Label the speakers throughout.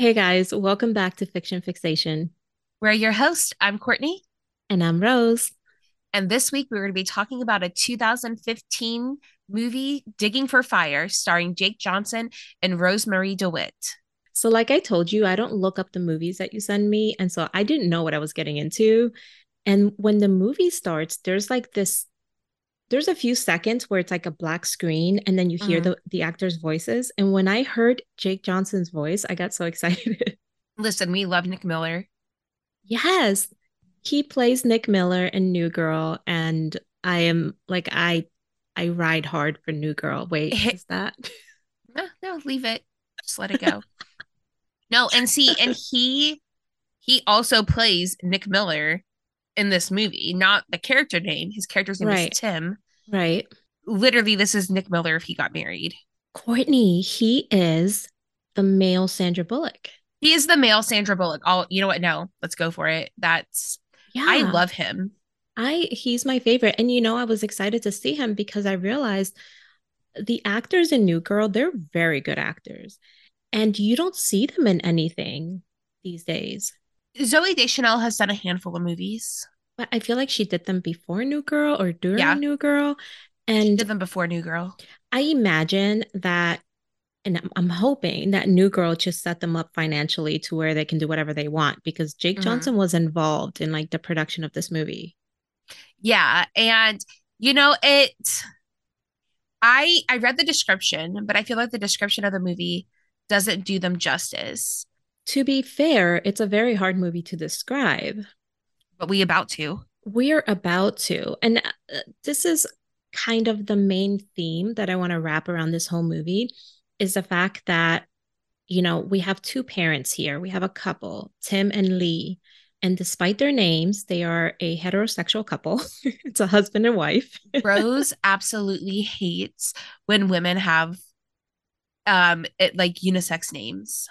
Speaker 1: Hey guys, welcome back to Fiction Fixation.
Speaker 2: We're your host. I'm Courtney.
Speaker 1: And I'm Rose.
Speaker 2: And this week we're going to be talking about a 2015 movie, Digging for Fire, starring Jake Johnson and Rosemarie DeWitt.
Speaker 1: So, like I told you, I don't look up the movies that you send me. And so I didn't know what I was getting into. And when the movie starts, there's like this there's a few seconds where it's like a black screen and then you hear mm-hmm. the, the actors' voices. And when I heard Jake Johnson's voice, I got so excited.
Speaker 2: Listen, we love Nick Miller.
Speaker 1: Yes. He plays Nick Miller in New Girl. And I am like, I I ride hard for New Girl. Wait, is that?
Speaker 2: No, no, leave it. Just let it go. no, and see, and he he also plays Nick Miller in this movie, not the character name. His character's name right. is Tim.
Speaker 1: Right.
Speaker 2: Literally, this is Nick Miller if he got married.
Speaker 1: Courtney, he is the male Sandra Bullock.
Speaker 2: He is the male Sandra Bullock. All you know what? No, let's go for it. That's yeah. I love him.
Speaker 1: I he's my favorite. And you know, I was excited to see him because I realized the actors in New Girl, they're very good actors. And you don't see them in anything these days.
Speaker 2: Zooey Deschanel has done a handful of movies.
Speaker 1: But I feel like she did them before New Girl or during yeah. New Girl. And
Speaker 2: she did them before New Girl.
Speaker 1: I imagine that, and I'm hoping that New Girl just set them up financially to where they can do whatever they want because Jake mm-hmm. Johnson was involved in like the production of this movie.
Speaker 2: Yeah. And, you know, it, I, I read the description, but I feel like the description of the movie doesn't do them justice
Speaker 1: to be fair, it's a very hard movie to describe.
Speaker 2: But we about to.
Speaker 1: We're about to. And uh, this is kind of the main theme that I want to wrap around this whole movie is the fact that you know, we have two parents here. We have a couple, Tim and Lee. And despite their names, they are a heterosexual couple. it's a husband and wife.
Speaker 2: Rose absolutely hates when women have um it, like unisex names.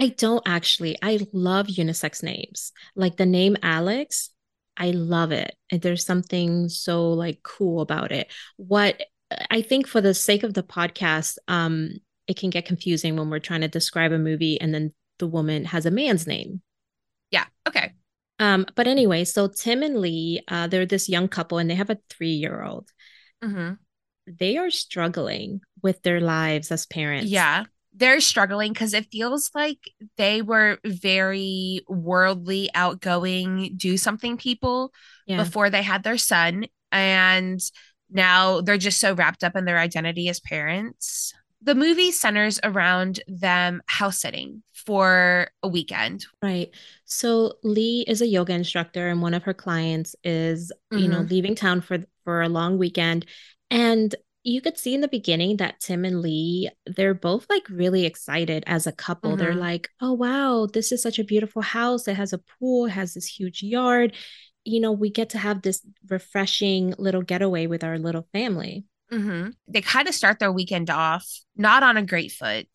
Speaker 1: I don't actually. I love unisex names. Like the name Alex, I love it. And there's something so like cool about it. What I think for the sake of the podcast, um, it can get confusing when we're trying to describe a movie and then the woman has a man's name.
Speaker 2: Yeah. Okay.
Speaker 1: Um, but anyway, so Tim and Lee, uh, they're this young couple and they have a three-year-old. Mm-hmm. They are struggling with their lives as parents.
Speaker 2: Yeah they're struggling because it feels like they were very worldly, outgoing, do something people yeah. before they had their son. And now they're just so wrapped up in their identity as parents. The movie centers around them house sitting for a weekend.
Speaker 1: Right. So Lee is a yoga instructor and one of her clients is, mm-hmm. you know, mm-hmm. leaving town for for a long weekend and you could see in the beginning that Tim and Lee, they're both like really excited as a couple. Mm-hmm. They're like, oh, wow, this is such a beautiful house. It has a pool, it has this huge yard. You know, we get to have this refreshing little getaway with our little family.
Speaker 2: Mm-hmm. They kind of start their weekend off not on a great foot.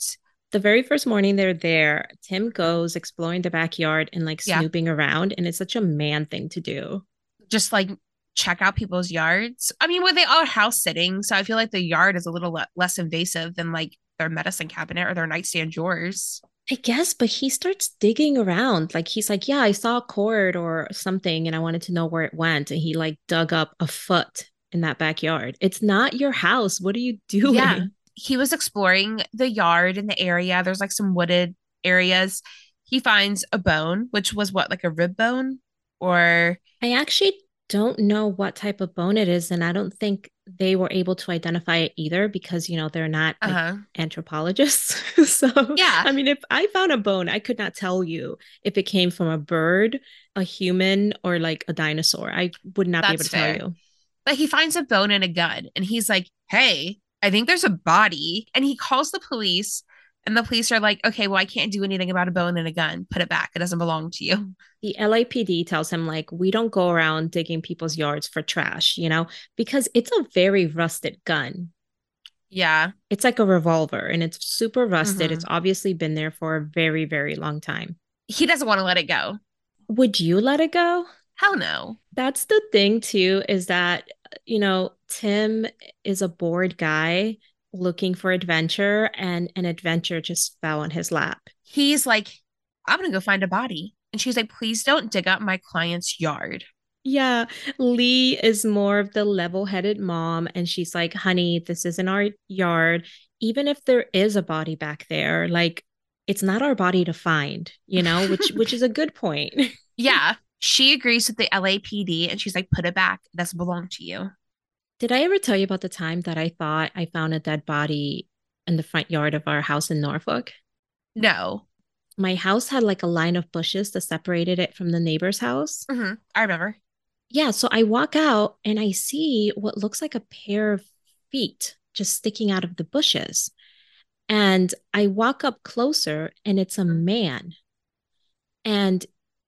Speaker 1: The very first morning they're there, Tim goes exploring the backyard and like snooping yeah. around. And it's such a man thing to do.
Speaker 2: Just like check out people's yards. I mean, well, they are house sitting, so I feel like the yard is a little le- less invasive than like their medicine cabinet or their nightstand drawers.
Speaker 1: I guess, but he starts digging around. Like he's like, "Yeah, I saw a cord or something, and I wanted to know where it went." And he like dug up a foot in that backyard. It's not your house. What are you doing? Yeah,
Speaker 2: he was exploring the yard in the area. There's like some wooded areas. He finds a bone, which was what, like a rib bone, or
Speaker 1: I actually don't know what type of bone it is and i don't think they were able to identify it either because you know they're not uh-huh. anthropologists so yeah i mean if i found a bone i could not tell you if it came from a bird a human or like a dinosaur i would not That's be able to fair. tell you
Speaker 2: but he finds a bone in a gun and he's like hey i think there's a body and he calls the police and the police are like, okay, well, I can't do anything about a bone and a gun. Put it back. It doesn't belong to you.
Speaker 1: The LAPD tells him, like, we don't go around digging people's yards for trash, you know, because it's a very rusted gun.
Speaker 2: Yeah.
Speaker 1: It's like a revolver and it's super rusted. Mm-hmm. It's obviously been there for a very, very long time.
Speaker 2: He doesn't want to let it go.
Speaker 1: Would you let it go?
Speaker 2: Hell no.
Speaker 1: That's the thing, too, is that, you know, Tim is a bored guy looking for adventure and an adventure just fell on his lap.
Speaker 2: He's like, I'm going to go find a body. And she's like, please don't dig up my client's yard.
Speaker 1: Yeah, Lee is more of the level headed mom. And she's like, honey, this isn't our yard. Even if there is a body back there, like, it's not our body to find, you know, which which is a good point.
Speaker 2: yeah. She agrees with the LAPD and she's like, put it back. It doesn't belong to you.
Speaker 1: Did I ever tell you about the time that I thought I found a dead body in the front yard of our house in Norfolk?
Speaker 2: No.
Speaker 1: My house had like a line of bushes that separated it from the neighbor's house.
Speaker 2: Mm-hmm. I remember.
Speaker 1: Yeah. So I walk out and I see what looks like a pair of feet just sticking out of the bushes. And I walk up closer and it's a man. And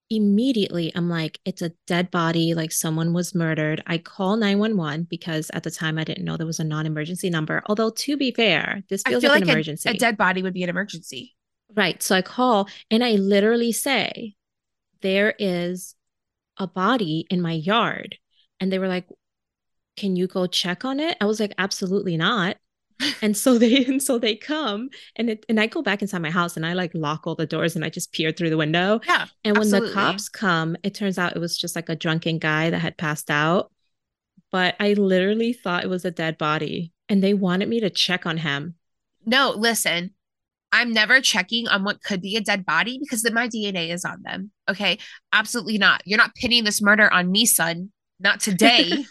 Speaker 1: immediately I'm like, it's a dead body, like someone was murdered. I call 911 because at the time I didn't know there was a non emergency number. Although, to be fair, this feels like, like, an emergency.
Speaker 2: A, a dead body would be an emergency.
Speaker 1: Right. So I call and I literally say, there is a body in my yard. And they were like, can you go check on it? I was like, absolutely not and so they and so they come and it and I go back inside my house and I like lock all the doors and I just peer through the window.
Speaker 2: Yeah.
Speaker 1: And when absolutely. the cops come, it turns out it was just like a drunken guy that had passed out. But I literally thought it was a dead body and they wanted me to check on him.
Speaker 2: No, listen. I'm never checking on what could be a dead body because then my DNA is on them. Okay. Absolutely not. You're not pinning this murder on me, son. Not today.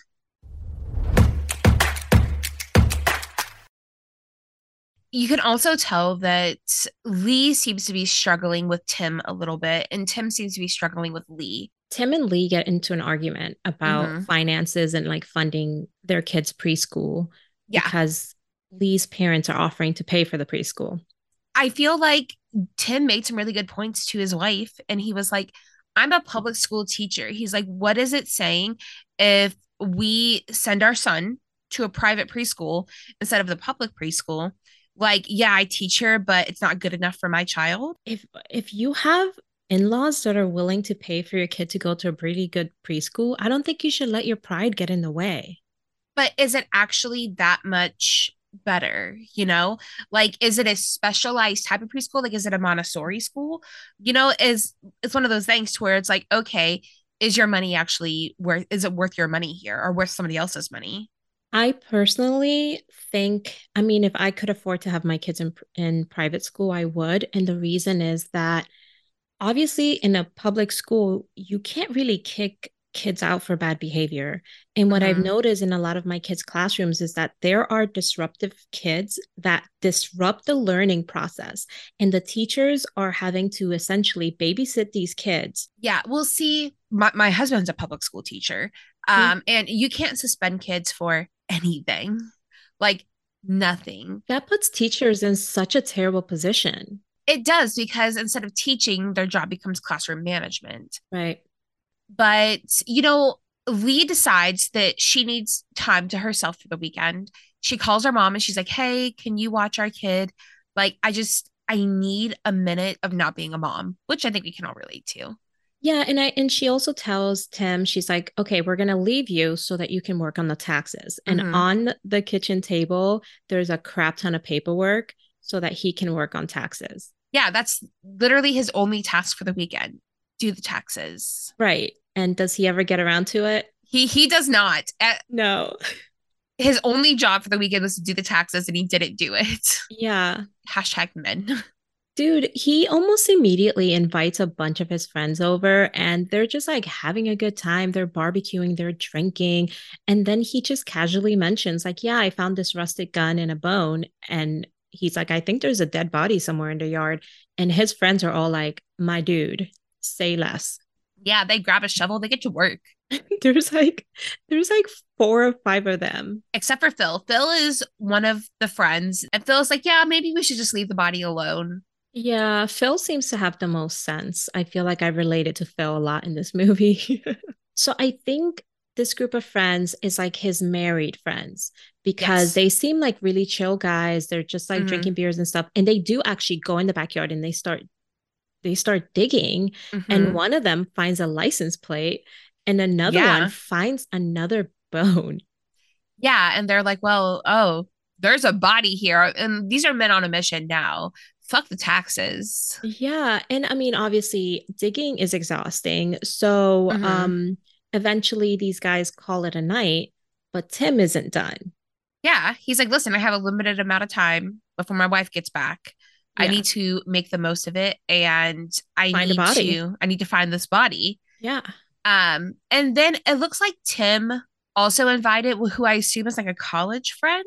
Speaker 2: You can also tell that Lee seems to be struggling with Tim a little bit, and Tim seems to be struggling with Lee.
Speaker 1: Tim and Lee get into an argument about mm-hmm. finances and like funding their kids' preschool yeah. because Lee's parents are offering to pay for the preschool.
Speaker 2: I feel like Tim made some really good points to his wife, and he was like, I'm a public school teacher. He's like, what is it saying if we send our son to a private preschool instead of the public preschool? Like yeah i teach her but it's not good enough for my child.
Speaker 1: If if you have in-laws that are willing to pay for your kid to go to a really good preschool i don't think you should let your pride get in the way.
Speaker 2: But is it actually that much better you know? Like is it a specialized type of preschool? Like is it a montessori school? You know is it's one of those things to where it's like okay is your money actually worth is it worth your money here or worth somebody else's money
Speaker 1: I personally think, I mean, if I could afford to have my kids in, in private school, I would. And the reason is that obviously in a public school, you can't really kick kids out for bad behavior. And what mm-hmm. I've noticed in a lot of my kids' classrooms is that there are disruptive kids that disrupt the learning process. And the teachers are having to essentially babysit these kids.
Speaker 2: Yeah. We'll see. My, my husband's a public school teacher. Mm-hmm. Um, and you can't suspend kids for anything. Like nothing.
Speaker 1: That puts teachers in such a terrible position.
Speaker 2: It does because instead of teaching, their job becomes classroom management.
Speaker 1: Right.
Speaker 2: But, you know, Lee decides that she needs time to herself for the weekend. She calls her mom and she's like, Hey, can you watch our kid? Like, I just, I need a minute of not being a mom, which I think we can all relate to.
Speaker 1: Yeah, and I and she also tells Tim, she's like, "Okay, we're going to leave you so that you can work on the taxes." And mm-hmm. on the kitchen table, there's a crap ton of paperwork so that he can work on taxes.
Speaker 2: Yeah, that's literally his only task for the weekend. Do the taxes.
Speaker 1: Right. And does he ever get around to it?
Speaker 2: He he does not. At,
Speaker 1: no.
Speaker 2: His only job for the weekend was to do the taxes and he didn't do it.
Speaker 1: Yeah.
Speaker 2: Hashtag men.
Speaker 1: Dude, he almost immediately invites a bunch of his friends over and they're just like having a good time. They're barbecuing, they're drinking. And then he just casually mentions, like, yeah, I found this rusted gun in a bone. And he's like, I think there's a dead body somewhere in the yard. And his friends are all like, my dude, say less.
Speaker 2: Yeah, they grab a shovel, they get to work.
Speaker 1: there's like there's like four or five of them
Speaker 2: except for phil phil is one of the friends and phil's like yeah maybe we should just leave the body alone
Speaker 1: yeah, Phil seems to have the most sense. I feel like I related to Phil a lot in this movie. so I think this group of friends is like his married friends because yes. they seem like really chill guys. They're just like mm-hmm. drinking beers and stuff. And they do actually go in the backyard and they start they start digging mm-hmm. and one of them finds a license plate and another yeah. one finds another bone.
Speaker 2: Yeah, and they're like, "Well, oh, there's a body here." And these are men on a mission now. Fuck the taxes.
Speaker 1: Yeah. And I mean, obviously, digging is exhausting. So mm-hmm. um eventually these guys call it a night, but Tim isn't done.
Speaker 2: Yeah. He's like, listen, I have a limited amount of time before my wife gets back. Yeah. I need to make the most of it and I find need to I need to find this body.
Speaker 1: Yeah.
Speaker 2: Um, and then it looks like Tim also invited who I assume is like a college friend.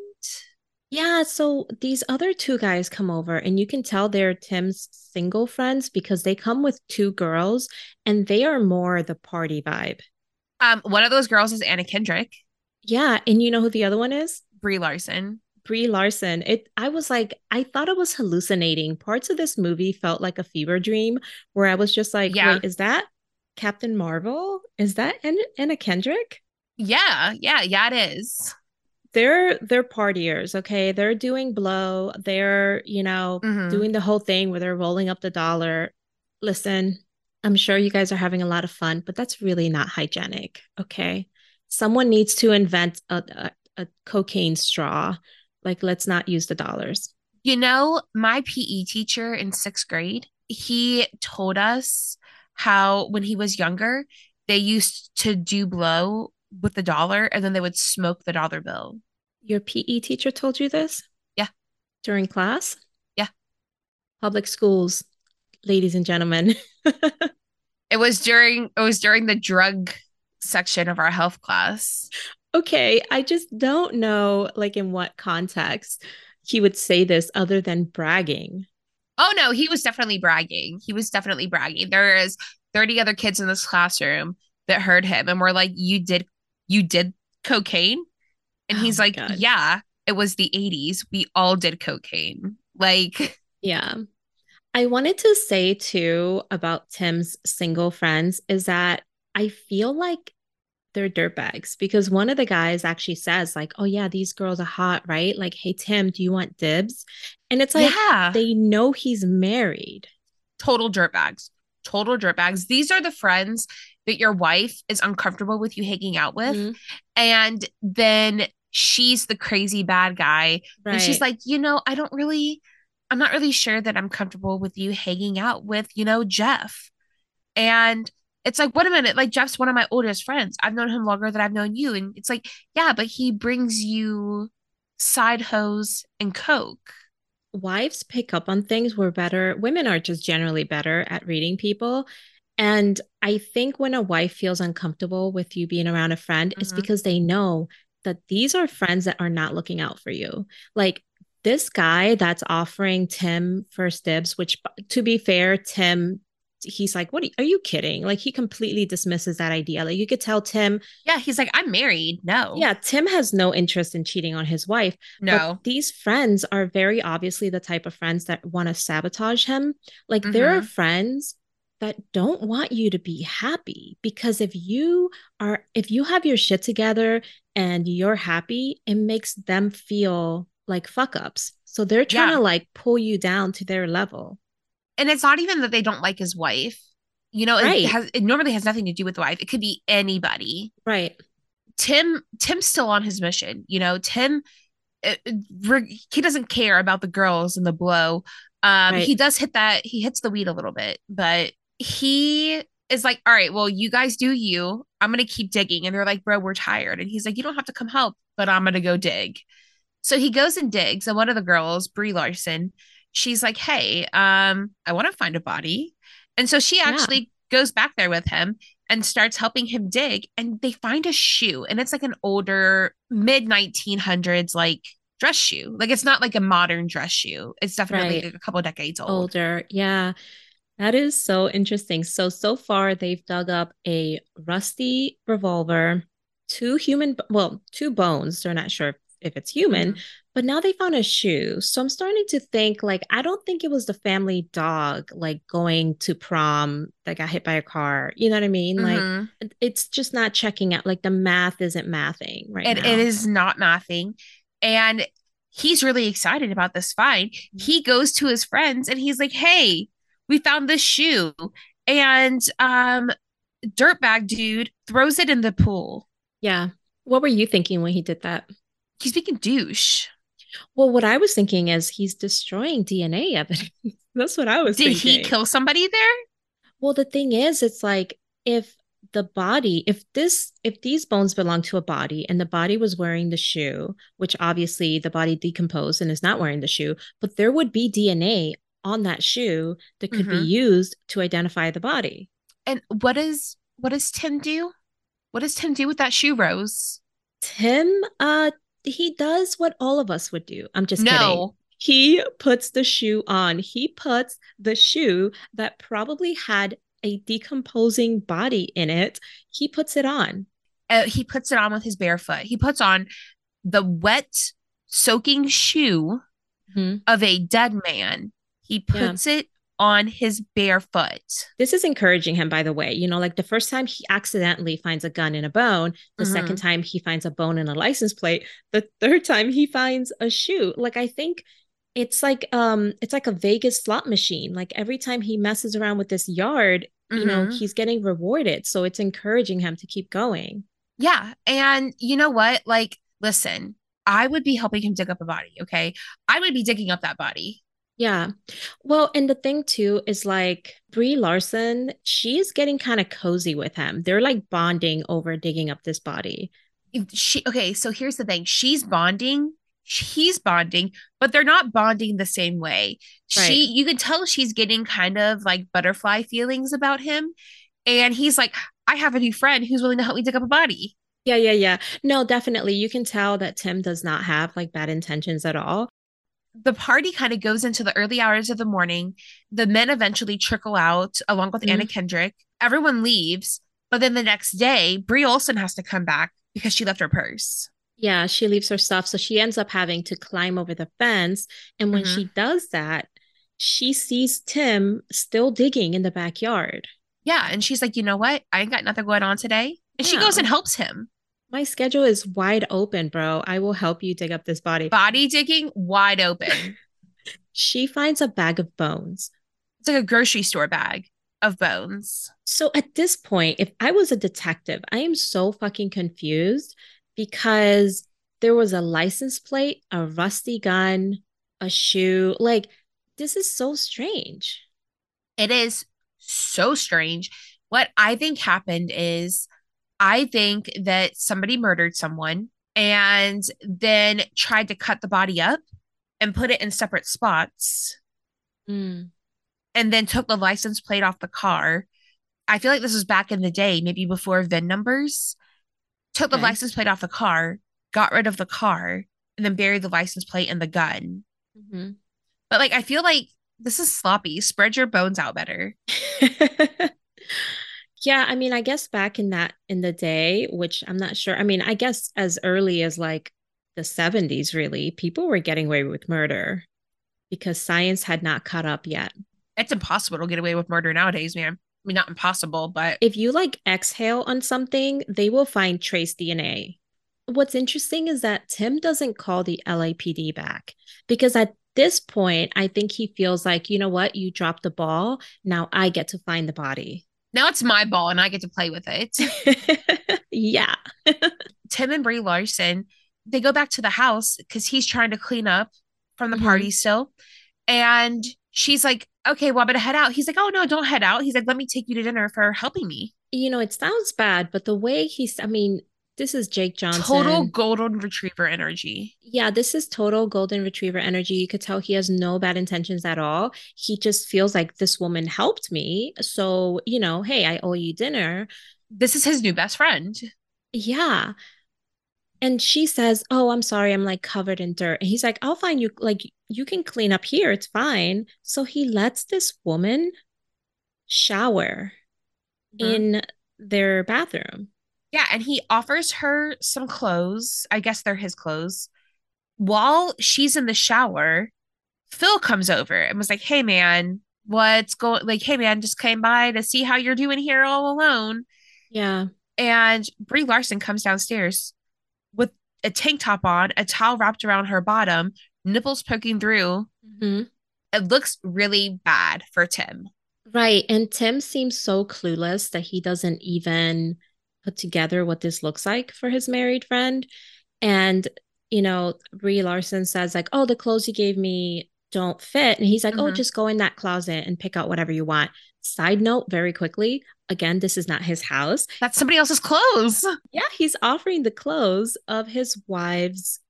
Speaker 1: Yeah, so these other two guys come over, and you can tell they're Tim's single friends because they come with two girls and they are more the party vibe.
Speaker 2: Um, one of those girls is Anna Kendrick.
Speaker 1: Yeah, and you know who the other one is?
Speaker 2: Brie Larson.
Speaker 1: Brie Larson. It I was like, I thought it was hallucinating. Parts of this movie felt like a fever dream where I was just like, yeah. wait, is that Captain Marvel? Is that Anna Kendrick?
Speaker 2: Yeah, yeah, yeah, it is.
Speaker 1: They're they're partiers, okay? They're doing blow. They're, you know, mm-hmm. doing the whole thing where they're rolling up the dollar. Listen, I'm sure you guys are having a lot of fun, but that's really not hygienic, okay? Someone needs to invent a, a, a cocaine straw. Like, let's not use the dollars.
Speaker 2: You know, my PE teacher in sixth grade, he told us how when he was younger, they used to do blow with the dollar and then they would smoke the dollar bill.
Speaker 1: Your PE teacher told you this?
Speaker 2: Yeah.
Speaker 1: During class?
Speaker 2: Yeah.
Speaker 1: Public schools, ladies and gentlemen.
Speaker 2: it was during it was during the drug section of our health class.
Speaker 1: Okay, I just don't know like in what context he would say this other than bragging.
Speaker 2: Oh no, he was definitely bragging. He was definitely bragging. There is 30 other kids in this classroom that heard him and were like, You did you did cocaine? And oh he's like, God. Yeah, it was the 80s. We all did cocaine. Like,
Speaker 1: yeah. I wanted to say too about Tim's single friends is that I feel like they're dirtbags because one of the guys actually says, like, oh, yeah, these girls are hot, right? Like, hey, Tim, do you want dibs? And it's like, yeah. they know he's married.
Speaker 2: Total dirtbags. Total dirtbags. These are the friends that your wife is uncomfortable with you hanging out with. Mm-hmm. And then she's the crazy bad guy. Right. And she's like, you know, I don't really, I'm not really sure that I'm comfortable with you hanging out with, you know, Jeff. And it's like, wait a minute, like Jeff's one of my oldest friends. I've known him longer than I've known you. And it's like, yeah, but he brings you side hose and coke.
Speaker 1: Wives pick up on things. We're better. Women are just generally better at reading people. And I think when a wife feels uncomfortable with you being around a friend, mm-hmm. it's because they know that these are friends that are not looking out for you. Like this guy that's offering Tim first dibs, which to be fair, Tim he's like, "What are you, are you, kidding?" Like he completely dismisses that idea. Like you could tell Tim,
Speaker 2: yeah, he's like, "I'm married." No,
Speaker 1: yeah, Tim has no interest in cheating on his wife.
Speaker 2: No,
Speaker 1: these friends are very obviously the type of friends that want to sabotage him. Like mm-hmm. there are friends that don't want you to be happy because if you are if you have your shit together and you're happy it makes them feel like fuck ups so they're trying yeah. to like pull you down to their level.
Speaker 2: And it's not even that they don't like his wife. You know right. it has it normally has nothing to do with the wife. It could be anybody.
Speaker 1: Right.
Speaker 2: Tim tim's still on his mission you know? Tim it, uh, it, he doesn't care about the girls and the blow. Um right. he does hit that he hits the weed a little bit but he is like, all right, well, you guys do you. I'm going to keep digging. And they're like, bro, we're tired. And he's like, you don't have to come help, but I'm going to go dig. So he goes and digs. And one of the girls, Brie Larson, she's like, hey, um, I want to find a body. And so she actually yeah. goes back there with him and starts helping him dig. And they find a shoe. And it's like an older, mid 1900s, like dress shoe. Like it's not like a modern dress shoe. It's definitely right. like a couple decades old.
Speaker 1: Older. Yeah. That is so interesting. So, so far they've dug up a rusty revolver, two human, well, two bones. They're not sure if it's human, mm-hmm. but now they found a shoe. So I'm starting to think like, I don't think it was the family dog like going to prom that got hit by a car. You know what I mean? Mm-hmm. Like, it's just not checking out. Like, the math isn't mathing right
Speaker 2: it, it is not mathing. And he's really excited about this find. Mm-hmm. He goes to his friends and he's like, hey, we found this shoe and um dirtbag dude throws it in the pool
Speaker 1: yeah what were you thinking when he did that
Speaker 2: he's being douche
Speaker 1: Well, what I was thinking is he's destroying DNA evidence. That's what I was
Speaker 2: Did
Speaker 1: thinking.
Speaker 2: he kill somebody there?
Speaker 1: Well, the thing is, it's like if the body, if this, if these bones belong to a body and the body was wearing the shoe, which obviously the body decomposed and is not wearing the shoe, but there would be DNA on that shoe that could mm-hmm. be used to identify the body.
Speaker 2: And what is what does Tim do? What does Tim do with that shoe, Rose?
Speaker 1: Tim, uh, he does what all of us would do. I'm just no. kidding. He puts the shoe on. He puts the shoe that probably had a decomposing body in it. He puts it on.
Speaker 2: Uh, he puts it on with his bare foot. He puts on the wet, soaking shoe mm-hmm. of a dead man. He puts yeah. it on his bare foot.
Speaker 1: This is encouraging him, by the way. You know, like the first time he accidentally finds a gun in a bone, the mm-hmm. second time he finds a bone in a license plate, the third time he finds a shoe. Like, I think it's like um it's like a Vegas slot machine. Like every time he messes around with this yard, mm-hmm. you know, mm-hmm. he's getting rewarded. So it's encouraging him to keep going.
Speaker 2: Yeah. And you know what? Like, listen, I would be helping him dig up a body. Okay. I would be digging up that body.
Speaker 1: Yeah. Well, and the thing too is like Brie Larson, she's getting kind of cozy with him. They're like bonding over digging up this body.
Speaker 2: She okay, so here's the thing. She's bonding, he's bonding, but they're not bonding the same way. Right. She you can tell she's getting kind of like butterfly feelings about him. And he's like, I have a new friend who's willing to help me dig up a body.
Speaker 1: Yeah, yeah, yeah. No, definitely. You can tell that Tim does not have like bad intentions at all
Speaker 2: the party kind of goes into the early hours of the morning. The men eventually trickle out along with mm-hmm. Anna Kendrick. Everyone leaves, but then the next day, Brie Larson has to come back because she left her purse.
Speaker 1: Yeah, she leaves her stuff. So she ends up having to climb over the fence. And when mm-hmm. she does that, she sees Tim still digging in the backyard.
Speaker 2: Yeah. And she's like, you know what? I ain't got nothing going on today. And yeah. she goes and helps him.
Speaker 1: My schedule is wide open, bro. I will help you dig up this body.
Speaker 2: Body digging wide open.
Speaker 1: she finds a bag of bones.
Speaker 2: It's like a grocery store bag of bones.
Speaker 1: So at this point, if I was a detective, I am so fucking confused because there was a license plate, a rusty gun, a shoe. Like, this is so strange.
Speaker 2: It is so strange. What I think happened is I think that somebody murdered someone and then tried to cut the body up and put it in separate spots. Mm. And then took the license plate off the car. I feel like this was back in the day, maybe before VIN numbers. Took okay. the license plate off the car, got rid of the car, and then buried the license plate in the gun. Mm-hmm. But like, I feel like this is sloppy. Spread your bones out better.
Speaker 1: Yeah, I mean, I guess back in that in the day, which I'm not sure. I mean, I guess as early as like the 70s, really, people were getting away with murder because science had not caught up yet.
Speaker 2: It's impossible to get away with murder nowadays, man. I mean, not impossible, but
Speaker 1: if you like exhale on something, they will find trace DNA. What's interesting is that Tim doesn't call the LAPD back because at this point, I think he feels like, you know what, you dropped the ball. Now I get to find the body.
Speaker 2: Now it's my ball and I get to play with it.
Speaker 1: yeah.
Speaker 2: Tim and Brie Larson, they go back to the house because he's trying to clean up from the mm-hmm. party still. And she's like, okay, well, I'm going to head out. He's like, oh, no, don't head out. He's like, let me take you to dinner for helping me.
Speaker 1: You know, it sounds bad, but the way he's, I mean, this is Jake Johnson.
Speaker 2: Total golden retriever energy.
Speaker 1: Yeah, this is total golden retriever energy. You could tell he has no bad intentions at all. He just feels like this woman helped me. So, you know, hey, I owe you dinner.
Speaker 2: This is his new best friend.
Speaker 1: Yeah. And she says, Oh, I'm sorry. I'm like covered in dirt. And he's like, I'll find you. Like, you can clean up here. It's fine. So he lets this woman shower mm-hmm. in their bathroom.
Speaker 2: Yeah, and he offers her some clothes. I guess they're his clothes. While she's in the shower, Phil comes over and was like, "Hey man, what's going like, hey man, just came by to see how you're doing here all alone."
Speaker 1: Yeah.
Speaker 2: And Brie Larson comes downstairs with a tank top on, a towel wrapped around her bottom, nipples poking through. Mm-hmm. It looks really bad for Tim.
Speaker 1: Right. And Tim seems so clueless that he doesn't even put together what this looks like for his married friend. And you know, Brie Larson says, like, oh, the clothes you gave me don't fit. And he's like, oh, mm-hmm. oh, just go in that closet and pick out whatever you want. Side note, very quickly, again, this is not his house.
Speaker 2: That's somebody else's clothes.
Speaker 1: Yeah, he's offering the clothes of his wife's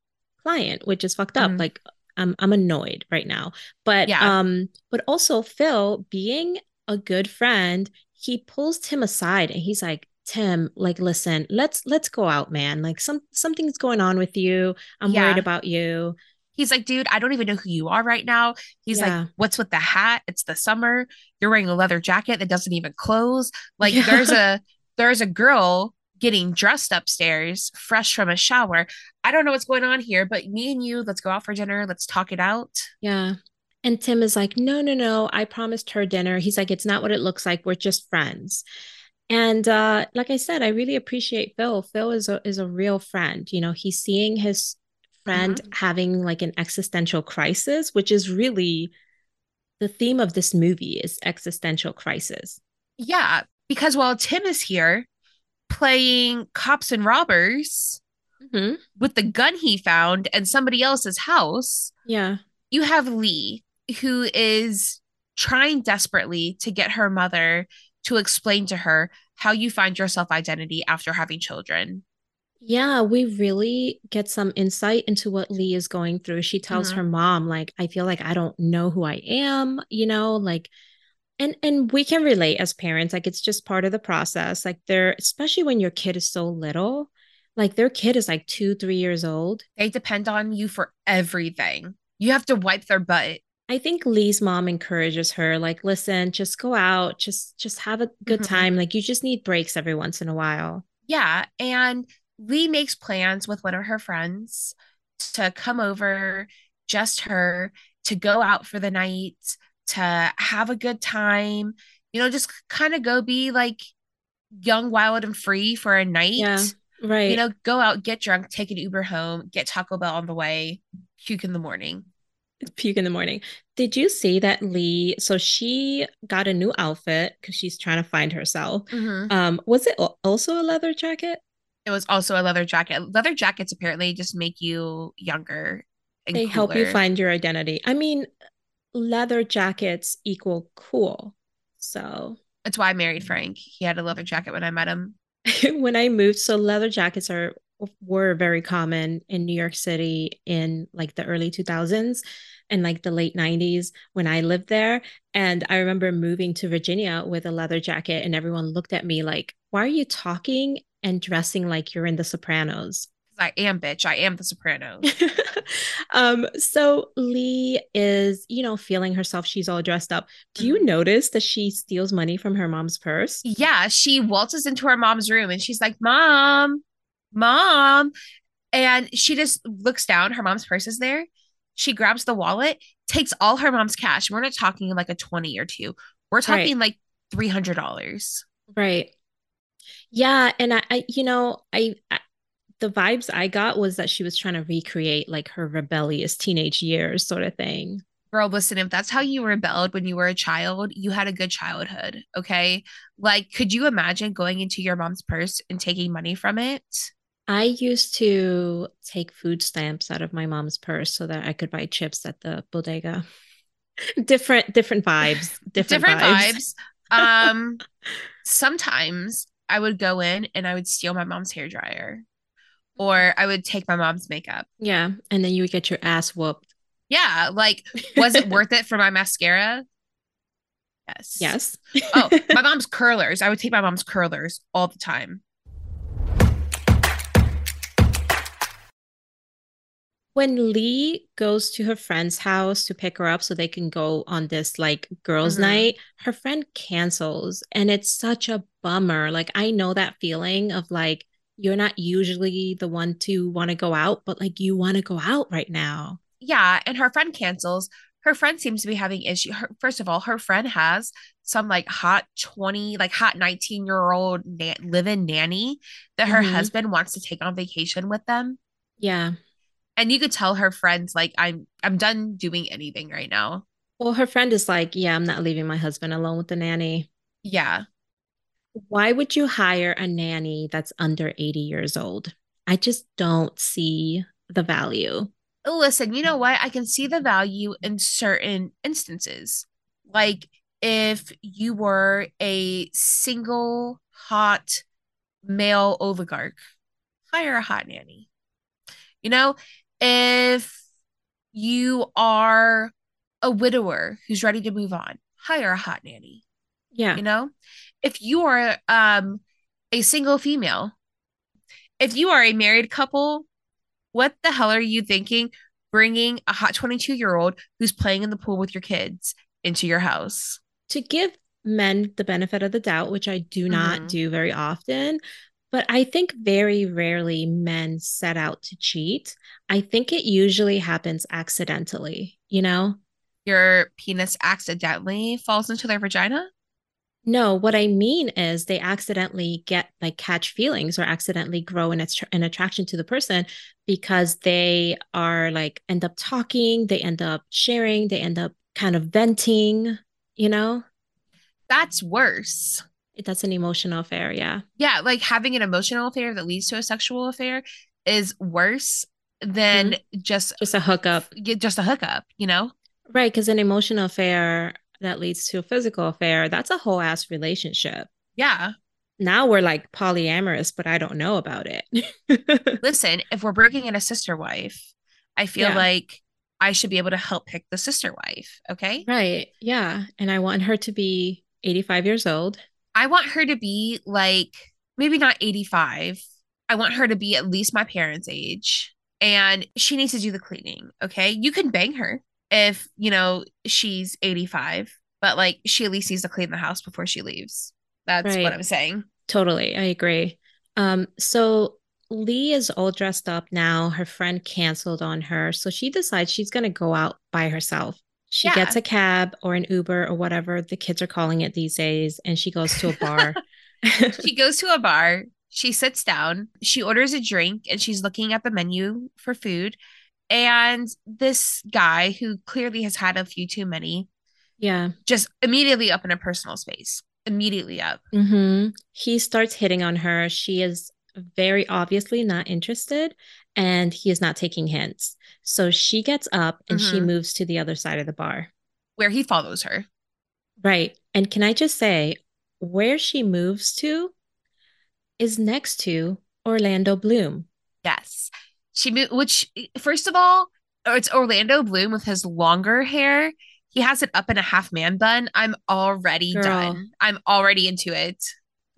Speaker 1: client, which is fucked up. Mm. Like, I'm I'm annoyed right now. But yeah. um, but also Phil, being a good friend, he pulls Tim aside and he's like, Tim, like, listen, let's let's go out, man. Like some something's going on with you. I'm yeah. worried about you.
Speaker 2: He's like, dude, I don't even know who you are right now. He's yeah. like, what's with the hat? It's the summer. You're wearing a leather jacket that doesn't even close. Like yeah. there's a there's a girl getting dressed upstairs, fresh from a shower. I don't know what's going on here, but me and you, let's go out for dinner. Let's talk it out.
Speaker 1: Yeah. And Tim is like, no, no, no. I promised her dinner. He's like, it's not what it looks like. We're just friends. And uh, like I said, I really appreciate Phil. Phil is a is a real friend. You know, he's seeing his friend mm-hmm. having like an existential crisis, which is really the theme of this movie is existential crisis.
Speaker 2: Yeah, because while Tim is here playing cops and robbers mm-hmm. with the gun he found and somebody else's house,
Speaker 1: yeah,
Speaker 2: you have Lee who is trying desperately to get her mother to explain to her how you find your self identity after having children.
Speaker 1: Yeah, we really get some insight into what Lee is going through. She tells mm-hmm. her mom like I feel like I don't know who I am, you know, like and and we can relate as parents like it's just part of the process. Like they're especially when your kid is so little, like their kid is like 2 3 years old.
Speaker 2: They depend on you for everything. You have to wipe their butt.
Speaker 1: I think Lee's mom encourages her like listen, just go out, just just have a good mm-hmm. time. Like you just need breaks every once in a while.
Speaker 2: Yeah, and Lee makes plans with one of her friends to come over, just her, to go out for the night, to have a good time, you know, just kind of go be like young, wild, and free for a night.
Speaker 1: Yeah, right.
Speaker 2: You know, go out, get drunk, take an Uber home, get Taco Bell on the way, puke in the morning.
Speaker 1: Puke in the morning. Did you see that Lee? So she got a new outfit because she's trying to find herself. Mm-hmm. Um, was it also a leather jacket?
Speaker 2: It was also a leather jacket. Leather jackets apparently just make you younger.
Speaker 1: they cooler. help you find your identity. I mean, leather jackets equal cool. So
Speaker 2: that's why I married Frank. He had a leather jacket when I met him.
Speaker 1: when I moved, so leather jackets are were very common in New York City in like the early 2000s and like the late 90s when I lived there. And I remember moving to Virginia with a leather jacket, and everyone looked at me like, Why are you talking and dressing like you're in the Sopranos.
Speaker 2: I am, bitch. I am the Sopranos.
Speaker 1: um, so Lee is, you know, feeling herself. She's all dressed up. Do you mm-hmm. notice that she steals money from her mom's purse?
Speaker 2: Yeah, she waltzes into her mom's room and she's like, Mom, Mom. And she just looks down. Her mom's purse is there. She grabs the wallet, takes all her mom's cash. We're not talking like a 20 or two. We're talking right. like $300.
Speaker 1: Right. Yeah, and I, I you know, I, I the vibes I got was that she was trying to recreate like her rebellious teenage years sort of thing.
Speaker 2: Girl, listen, if that's how you rebelled when you were a child, you had a good childhood. Okay. Like, could you imagine going into your mom's purse and taking money from it?
Speaker 1: I used to take food stamps out of my mom's purse so that I could buy chips at the bodega. different, different vibes. Different, different vibes.
Speaker 2: vibes. Um, sometimes I would go in and I would steal my mom's hair dryer or I would take my mom's makeup.
Speaker 1: Yeah. And then you would get your ass whooped.
Speaker 2: Yeah. Like, was it worth it for my mascara? Yes.
Speaker 1: Yes.
Speaker 2: oh, my mom's curlers. I would take my mom's curlers all the time.
Speaker 1: When Lee goes to her friend's house to pick her up so they can go on this like girls' mm-hmm. night, her friend cancels. And it's such a bummer. Like, I know that feeling of like, you're not usually the one to want to go out, but like you want to go out right now.
Speaker 2: Yeah. And her friend cancels. Her friend seems to be having issue. Her, first of all, her friend has some like hot 20, like hot 19 year old na- live in nanny that her mm-hmm. husband wants to take on vacation with them.
Speaker 1: Yeah
Speaker 2: and you could tell her friends like i'm i'm done doing anything right now
Speaker 1: well her friend is like yeah i'm not leaving my husband alone with the nanny
Speaker 2: yeah
Speaker 1: why would you hire a nanny that's under 80 years old i just don't see the value.
Speaker 2: Listen, you know what? I can see the value in certain instances. Like if you were a single hot male oligarch, hire a hot nanny. You know, if you are a widower who's ready to move on, hire a hot nanny.
Speaker 1: Yeah.
Speaker 2: You know, if you are um a single female, if you are a married couple, what the hell are you thinking bringing a hot 22 year old who's playing in the pool with your kids into your house?
Speaker 1: To give men the benefit of the doubt, which I do not mm-hmm. do very often, but I think very rarely men set out to cheat. I think it usually happens accidentally, you know?
Speaker 2: Your penis accidentally falls into their vagina?
Speaker 1: No, what I mean is they accidentally get like catch feelings or accidentally grow an, an attraction to the person because they are like end up talking, they end up sharing, they end up kind of venting, you know?
Speaker 2: That's worse.
Speaker 1: That's an emotional affair, yeah.
Speaker 2: Yeah, like having an emotional affair that leads to a sexual affair is worse than mm-hmm. just
Speaker 1: just a hookup.
Speaker 2: Just a hookup, you know?
Speaker 1: Right, because an emotional affair that leads to a physical affair, that's a whole ass relationship.
Speaker 2: Yeah.
Speaker 1: Now we're like polyamorous, but I don't know about it.
Speaker 2: Listen, if we're bringing in a sister wife, I feel yeah. like I should be able to help pick the sister wife. Okay.
Speaker 1: Right. Yeah. And I want her to be 85 years old.
Speaker 2: I want her to be like maybe not 85. I want her to be at least my parents' age. And she needs to do the cleaning. Okay. You can bang her if, you know, she's 85, but like she at least needs to clean the house before she leaves. That's right. what I'm saying.
Speaker 1: Totally. I agree. Um, so Lee is all dressed up now. Her friend canceled on her. So she decides she's going to go out by herself. She yeah. gets a cab or an Uber or whatever the kids are calling it these days, and she goes to a bar.
Speaker 2: she goes to a bar. She sits down. She orders a drink and she's looking at the menu for food. And this guy, who clearly has had a few too many,
Speaker 1: yeah,
Speaker 2: just immediately up in a personal space, immediately up.
Speaker 1: Mm-hmm. He starts hitting on her. She is very obviously not interested and he is not taking hints. So she gets up and mm-hmm. she moves to the other side of the bar
Speaker 2: where he follows her.
Speaker 1: Right. And can I just say, where she moves to is next to Orlando Bloom.
Speaker 2: Yes. She moved, which, first of all, it's Orlando Bloom with his longer hair. He has it up in a half man bun. I'm already Girl. done. I'm already into it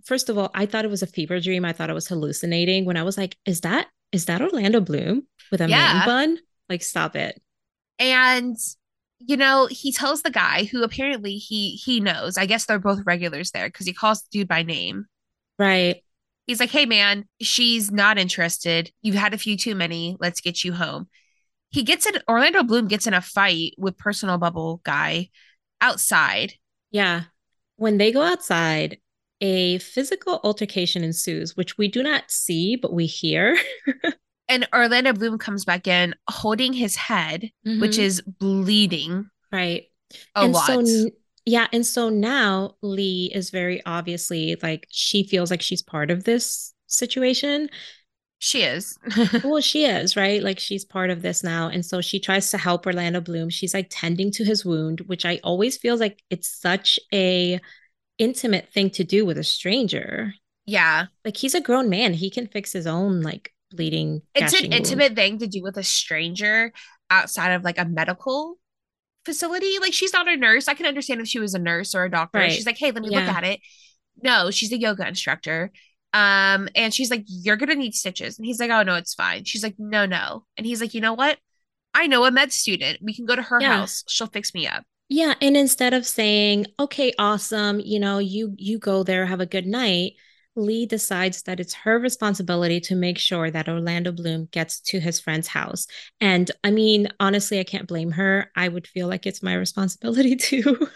Speaker 1: first of all, I thought it was a fever dream. I thought it was hallucinating when I was like, is that is that Orlando Bloom with a yeah. man bun? Like, stop it.
Speaker 2: And you know, he tells the guy who apparently he he knows. I guess they're both regulars there because he calls the dude by name.
Speaker 1: Right.
Speaker 2: He's like, "Hey man, she's not interested. You've had a few too many. Let's get you home." He gets in Orlando Bloom gets in a fight with personal bubble guy outside.
Speaker 1: Yeah. When they go outside, a physical altercation ensues, which we do not see, but we hear.
Speaker 2: and Orlando Bloom comes back in holding his head, mm-hmm. which is bleeding.
Speaker 1: Right.
Speaker 2: A and lot.
Speaker 1: So, yeah. And so now Lee is very obviously like she feels like she's part of this situation.
Speaker 2: She is.
Speaker 1: well, she is, right? Like she's part of this now. And so she tries to help Orlando Bloom. She's like tending to his wound, which I always feel like it's such a intimate thing to do with a stranger.
Speaker 2: Yeah.
Speaker 1: Like he's a grown man. He can fix his own like bleeding.
Speaker 2: It's an intimate thing to do with a stranger outside of like a medical facility. Like she's not a nurse. I can understand if she was a nurse or a doctor. Right. She's like, hey, let me yeah. look at it. No, she's a yoga instructor. Um, and she's like, You're gonna need stitches. And he's like, Oh no, it's fine. She's like, No, no. And he's like, you know what? I know a med student. We can go to her yeah. house. She'll fix me up.
Speaker 1: Yeah, and instead of saying, "Okay, awesome, you know, you you go there, have a good night," Lee decides that it's her responsibility to make sure that Orlando Bloom gets to his friend's house. And I mean, honestly, I can't blame her. I would feel like it's my responsibility too.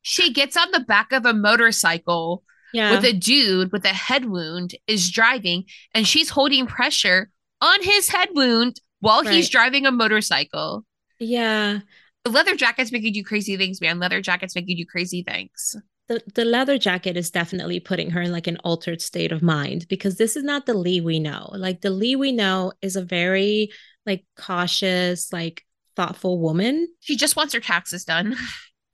Speaker 2: she gets on the back of a motorcycle yeah. with a dude with a head wound is driving and she's holding pressure on his head wound while right. he's driving a motorcycle.
Speaker 1: Yeah
Speaker 2: leather jackets make you do crazy things, man. Leather jackets make you do crazy things.
Speaker 1: the, the leather jacket is definitely putting her in like an altered state of mind because this is not the Lee we know. Like the Lee we know is a very like cautious, like thoughtful woman.
Speaker 2: She just wants her taxes done.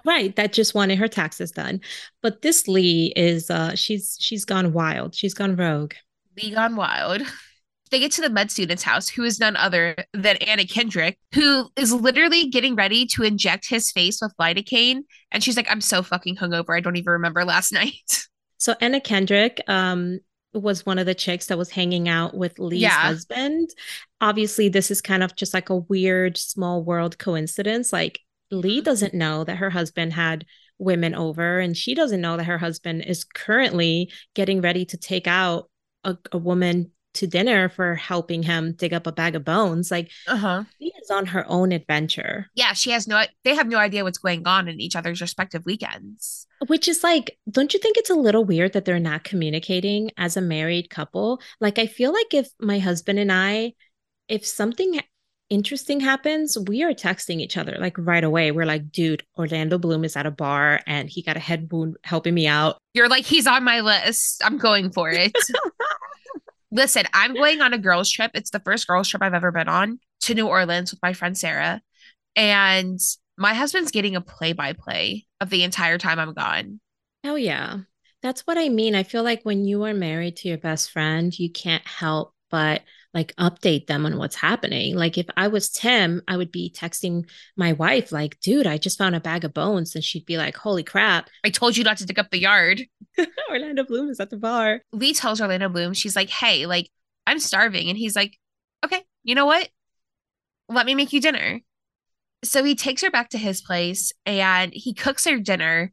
Speaker 1: Right, that just wanted her taxes done. But this Lee is uh she's she's gone wild. She's gone rogue.
Speaker 2: Lee gone wild. They get to the med student's house, who is none other than Anna Kendrick, who is literally getting ready to inject his face with lidocaine. And she's like, I'm so fucking hungover. I don't even remember last night.
Speaker 1: So Anna Kendrick um, was one of the chicks that was hanging out with Lee's yeah. husband. Obviously, this is kind of just like a weird small world coincidence. Like Lee mm-hmm. doesn't know that her husband had women over, and she doesn't know that her husband is currently getting ready to take out a, a woman to dinner for helping him dig up a bag of bones. Like, uh-huh. she is on her own adventure.
Speaker 2: Yeah, she has no, they have no idea what's going on in each other's respective weekends.
Speaker 1: Which is like, don't you think it's a little weird that they're not communicating as a married couple? Like, I feel like if my husband and I, if something interesting happens, we are texting each other like right away. We're like, dude, Orlando Bloom is at a bar and he got a head wound helping me out.
Speaker 2: You're like, he's on my list. I'm going for it. Listen, I'm going on a girls' trip. It's the first girls' trip I've ever been on to New Orleans with my friend Sarah. And my husband's getting a play by play of the entire time I'm gone.
Speaker 1: Oh, yeah. That's what I mean. I feel like when you are married to your best friend, you can't help but like update them on what's happening. Like if I was Tim, I would be texting my wife like, "Dude, I just found a bag of bones." And she'd be like, "Holy crap.
Speaker 2: I told you not to dig up the yard."
Speaker 1: Orlando Bloom is at the bar.
Speaker 2: Lee tells Orlando Bloom, she's like, "Hey, like I'm starving." And he's like, "Okay, you know what? Let me make you dinner." So he takes her back to his place and he cooks her dinner.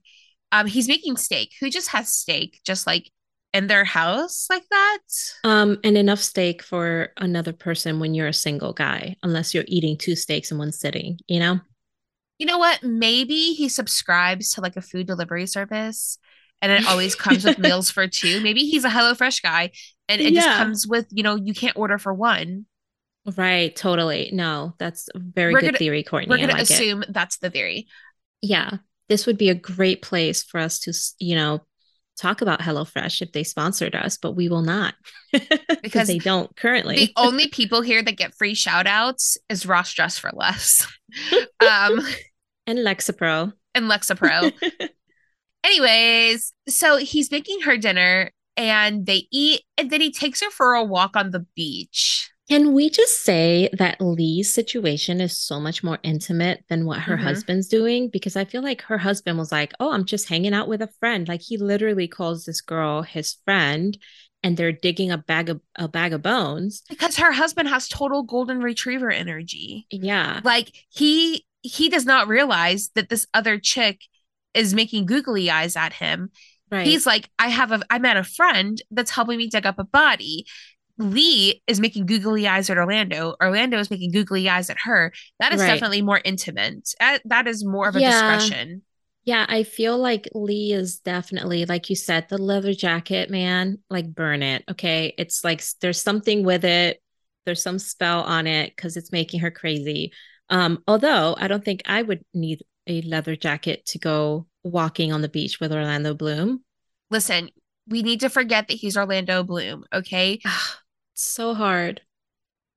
Speaker 2: Um, he's making steak. Who just has steak? Just like in their house like that?
Speaker 1: Um, and enough steak for another person when you're a single guy, unless you're eating two steaks in one sitting, you know?
Speaker 2: You know what? Maybe he subscribes to like a food delivery service and it always comes with meals for two. Maybe he's a HelloFresh guy and it yeah. just comes with, you know, you can't order for one.
Speaker 1: Right, totally. No, that's a very we're good gonna, theory, Courtney.
Speaker 2: We're going like to assume it. that's the theory.
Speaker 1: Yeah. This would be a great place for us to, you know, talk about HelloFresh if they sponsored us, but we will not because they don't currently.
Speaker 2: The only people here that get free shout outs is Ross Dress for Less. um,
Speaker 1: and Lexapro.
Speaker 2: And Lexapro. Anyways, so he's making her dinner and they eat, and then he takes her for a walk on the beach.
Speaker 1: Can we just say that Lee's situation is so much more intimate than what her mm-hmm. husband's doing? Because I feel like her husband was like, Oh, I'm just hanging out with a friend. Like he literally calls this girl his friend and they're digging a bag of a bag of bones.
Speaker 2: Because her husband has total golden retriever energy.
Speaker 1: Yeah.
Speaker 2: Like he he does not realize that this other chick is making googly eyes at him. Right. He's like, I have a I met a friend that's helping me dig up a body. Lee is making googly eyes at Orlando. Orlando is making googly eyes at her. That is right. definitely more intimate. That is more of a yeah. discretion.
Speaker 1: Yeah, I feel like Lee is definitely, like you said, the leather jacket, man. Like, burn it. Okay. It's like there's something with it. There's some spell on it because it's making her crazy. Um, although I don't think I would need a leather jacket to go walking on the beach with Orlando Bloom.
Speaker 2: Listen, we need to forget that he's Orlando Bloom. Okay.
Speaker 1: so hard.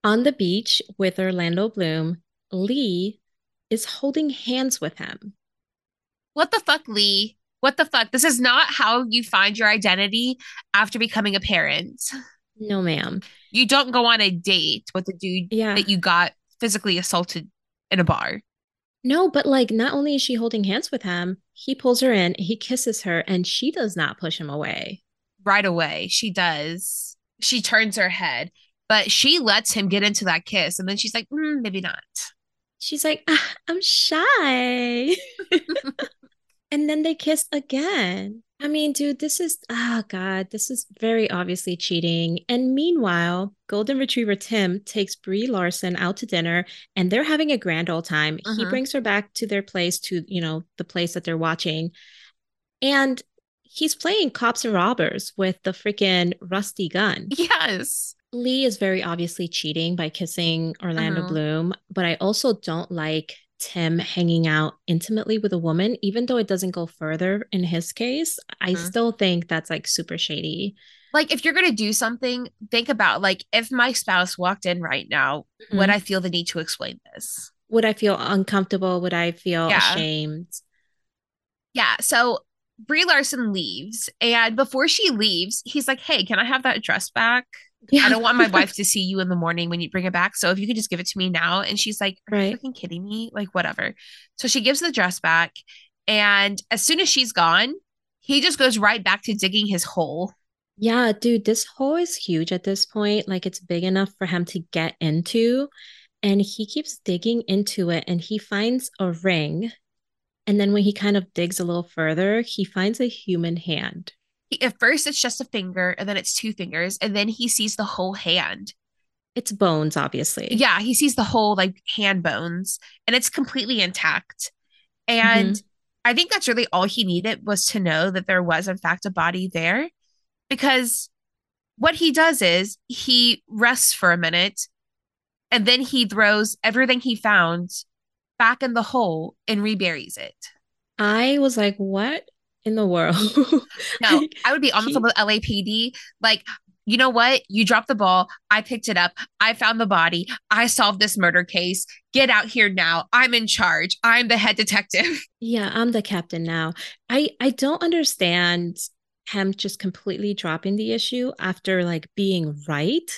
Speaker 1: On the beach with Orlando Bloom, Lee is holding hands with him.
Speaker 2: What the fuck, Lee? What the fuck? This is not how you find your identity after becoming a parent.
Speaker 1: No, ma'am.
Speaker 2: You don't go on a date with a dude yeah. that you got physically assaulted in a bar.
Speaker 1: No, but like not only is she holding hands with him, he pulls her in, he kisses her, and she does not push him away.
Speaker 2: Right away. She does she turns her head, but she lets him get into that kiss. And then she's like, mm, maybe not.
Speaker 1: She's like, ah, I'm shy. and then they kiss again. I mean, dude, this is, oh God, this is very obviously cheating. And meanwhile, Golden Retriever Tim takes Brie Larson out to dinner and they're having a grand old time. Uh-huh. He brings her back to their place, to, you know, the place that they're watching. And he's playing cops and robbers with the freaking rusty gun.
Speaker 2: Yes.
Speaker 1: Lee is very obviously cheating by kissing Orlando uh-huh. Bloom, but I also don't like Tim hanging out intimately with a woman, even though it doesn't go further in his case, I mm-hmm. still think that's like super shady.
Speaker 2: Like, if you're going to do something, think about like if my spouse walked in right now, mm-hmm. would I feel the need to explain this?
Speaker 1: Would I feel uncomfortable? Would I feel yeah. ashamed?
Speaker 2: Yeah. So Brie Larson leaves, and before she leaves, he's like, Hey, can I have that dress back? Yeah. I don't want my wife to see you in the morning when you bring it back. So if you could just give it to me now. And she's like, Are right. you fucking kidding me? Like, whatever. So she gives the dress back. And as soon as she's gone, he just goes right back to digging his hole.
Speaker 1: Yeah, dude, this hole is huge at this point. Like, it's big enough for him to get into. And he keeps digging into it and he finds a ring. And then when he kind of digs a little further, he finds a human hand.
Speaker 2: He, at first it's just a finger and then it's two fingers and then he sees the whole hand.
Speaker 1: It's bones obviously.
Speaker 2: Yeah he sees the whole like hand bones and it's completely intact. And mm-hmm. i think that's really all he needed was to know that there was in fact a body there because what he does is he rests for a minute and then he throws everything he found back in the hole and reburies it
Speaker 1: i was like what in the world.
Speaker 2: no, I would be on the phone with LAPD. Like, you know what? You dropped the ball. I picked it up. I found the body. I solved this murder case. Get out here now. I'm in charge. I'm the head detective.
Speaker 1: Yeah, I'm the captain now. I I don't understand him just completely dropping the issue after like being right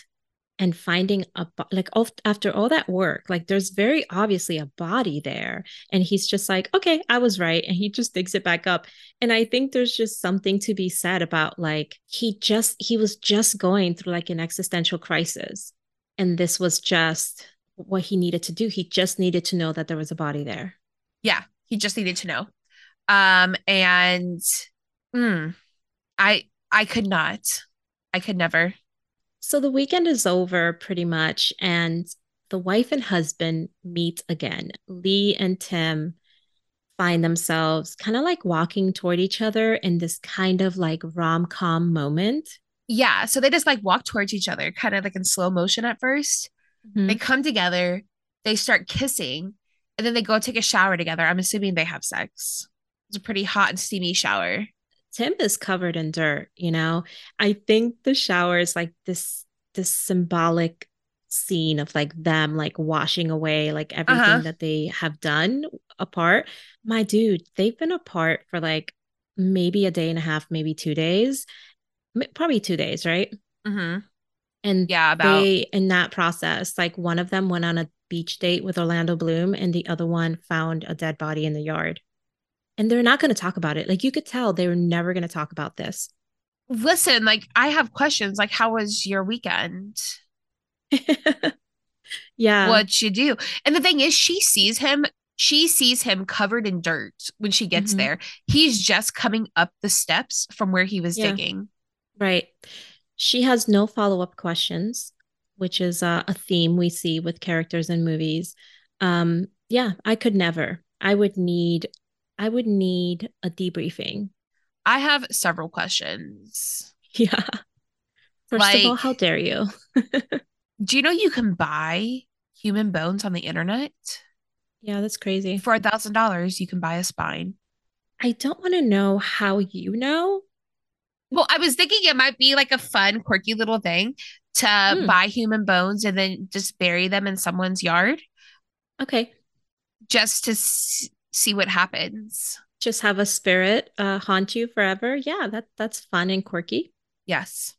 Speaker 1: and finding a like after all that work like there's very obviously a body there. And he's just like okay i was right. And he just digs it back up. And i think there's just something to be said about like he just he was just going through like an existential crisis. And this was just what he needed to do. He just needed to know that there was a body there.
Speaker 2: Yeah he just needed to know. Um and mm, i i could not i could never
Speaker 1: so the weekend is over pretty much, and the wife and husband meet again. Lee and Tim find themselves kind of like walking toward each other in this kind of like rom com moment.
Speaker 2: Yeah. So they just like walk towards each other, kind of like in slow motion at 1st mm-hmm. They come together, they start kissing, and then they go take a shower together. I'm assuming they have sex. It's a pretty hot and steamy shower.
Speaker 1: Tim is covered in dirt, you know. I think the shower is like this this symbolic scene of like them like washing away like everything uh-huh. that they have done apart. My dude, they've been apart for like maybe a day and a half, maybe two days, probably two days, right?
Speaker 2: Mm-hmm.
Speaker 1: And yeah, about they in that process, like one of them went on a beach date with Orlando Bloom, and the other one found a dead body in the yard and they're not going to talk about it. Like you could tell they were never going to talk about this.
Speaker 2: Listen, like I have questions like how was your weekend?
Speaker 1: yeah.
Speaker 2: What'd you do? And the thing is she sees him she sees him covered in dirt when she gets mm-hmm. there. He's just coming up the steps from where he was yeah. digging.
Speaker 1: Right. She has no follow-up questions, which is uh, a theme we see with characters in movies. Um yeah, I could never. I would need I would need a debriefing.
Speaker 2: I have several questions.
Speaker 1: Yeah. First like, of all, how dare you?
Speaker 2: do you know you can buy human bones on the internet?
Speaker 1: Yeah, that's crazy.
Speaker 2: For a thousand dollars, you can buy a spine.
Speaker 1: I don't want to know how you know.
Speaker 2: Well, I was thinking it might be like a fun, quirky little thing to mm. buy human bones and then just bury them in someone's yard.
Speaker 1: Okay.
Speaker 2: Just to see what happens.
Speaker 1: Just have a spirit uh, haunt you forever. Yeah, that that's fun and quirky.
Speaker 2: Yes.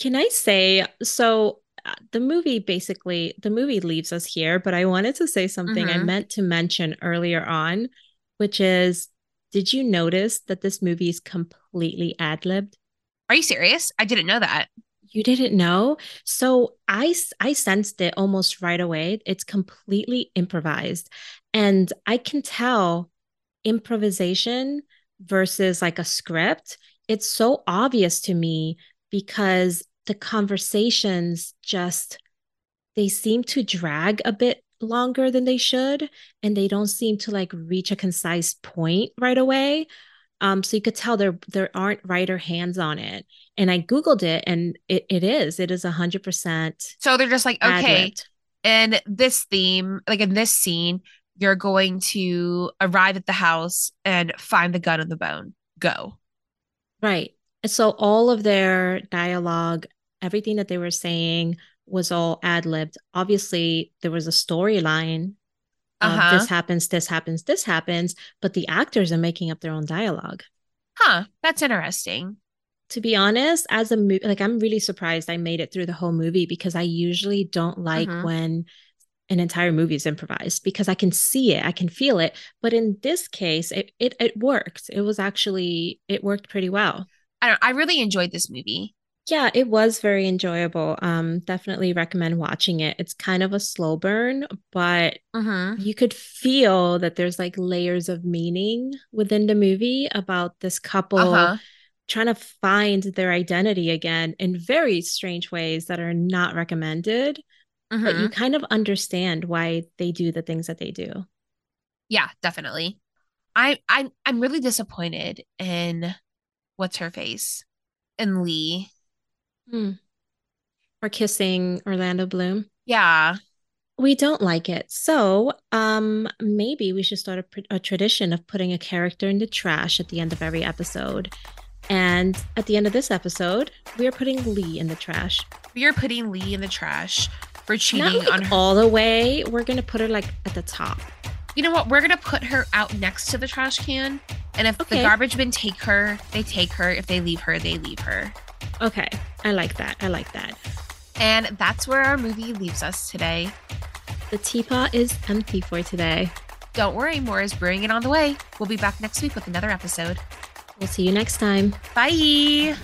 Speaker 1: Can I say so? Uh, the movie basically the movie leaves us here, but I wanted to say something mm-hmm. I meant to mention earlier on, which is, did you notice that this movie is completely ad libbed?
Speaker 2: Are you serious? I didn't know that.
Speaker 1: You didn't know? So I I sensed it almost right away. It's completely improvised. And I can tell improvisation versus like a script. It's so obvious to me because the conversations just they seem to drag a bit longer than they should and they don't seem to like reach a concise point right away um, so you could tell there there aren't writer hands on it. And I googled it, and it, it is it is a hundred percent.
Speaker 2: So they're just like okay, in this theme, like in this scene, you're going to arrive at the house and find the gun and the bone. Go.
Speaker 1: Right. So all of their dialogue, everything that they were saying was all ad libbed. Obviously, there was a storyline. Uh-huh. This happens, this happens, this happens, but the actors are making up their own dialogue.
Speaker 2: Huh. That's interesting.
Speaker 1: To be honest, as a movie, like I'm really surprised I made it through the whole movie because I usually don't like uh-huh. when an entire movie is improvised because I can see it, I can feel it. But in this case, it it, it worked. It was actually it worked pretty well.
Speaker 2: I don't, I really enjoyed this movie.
Speaker 1: Yeah, it was very enjoyable. Um, definitely recommend watching it. It's kind of a slow burn, but uh-huh. you could feel that there's like layers of meaning within the movie about this couple uh-huh. trying to find their identity again in very strange ways that are not recommended mm-hmm. but you mm-hmm. kind of understand why they do the things that they do.
Speaker 2: Yeah, definitely. I I I'm really disappointed in what's her face and Lee.
Speaker 1: Hmm. For kissing Orlando Bloom.
Speaker 2: Yeah.
Speaker 1: We don't like it. So, um, maybe we should start a, a tradition of putting a character in the trash at the end of every episode. And at the end of this episode, we are putting Lee in the trash.
Speaker 2: We are putting Lee in the trash for cheating like on her.
Speaker 1: All the way. We're gonna put her like at the top.
Speaker 2: You know what? We're gonna put her out next to the trash can. And if okay. the garbage bin take her, they take her. If they leave her, they leave her.
Speaker 1: Okay. I like that. I like that.
Speaker 2: And that's where our movie leaves us today.
Speaker 1: The teapot is empty for today.
Speaker 2: Don't worry, more is brewing it on the way. We'll be back next week with another episode.
Speaker 1: We'll see you next time.
Speaker 2: Bye.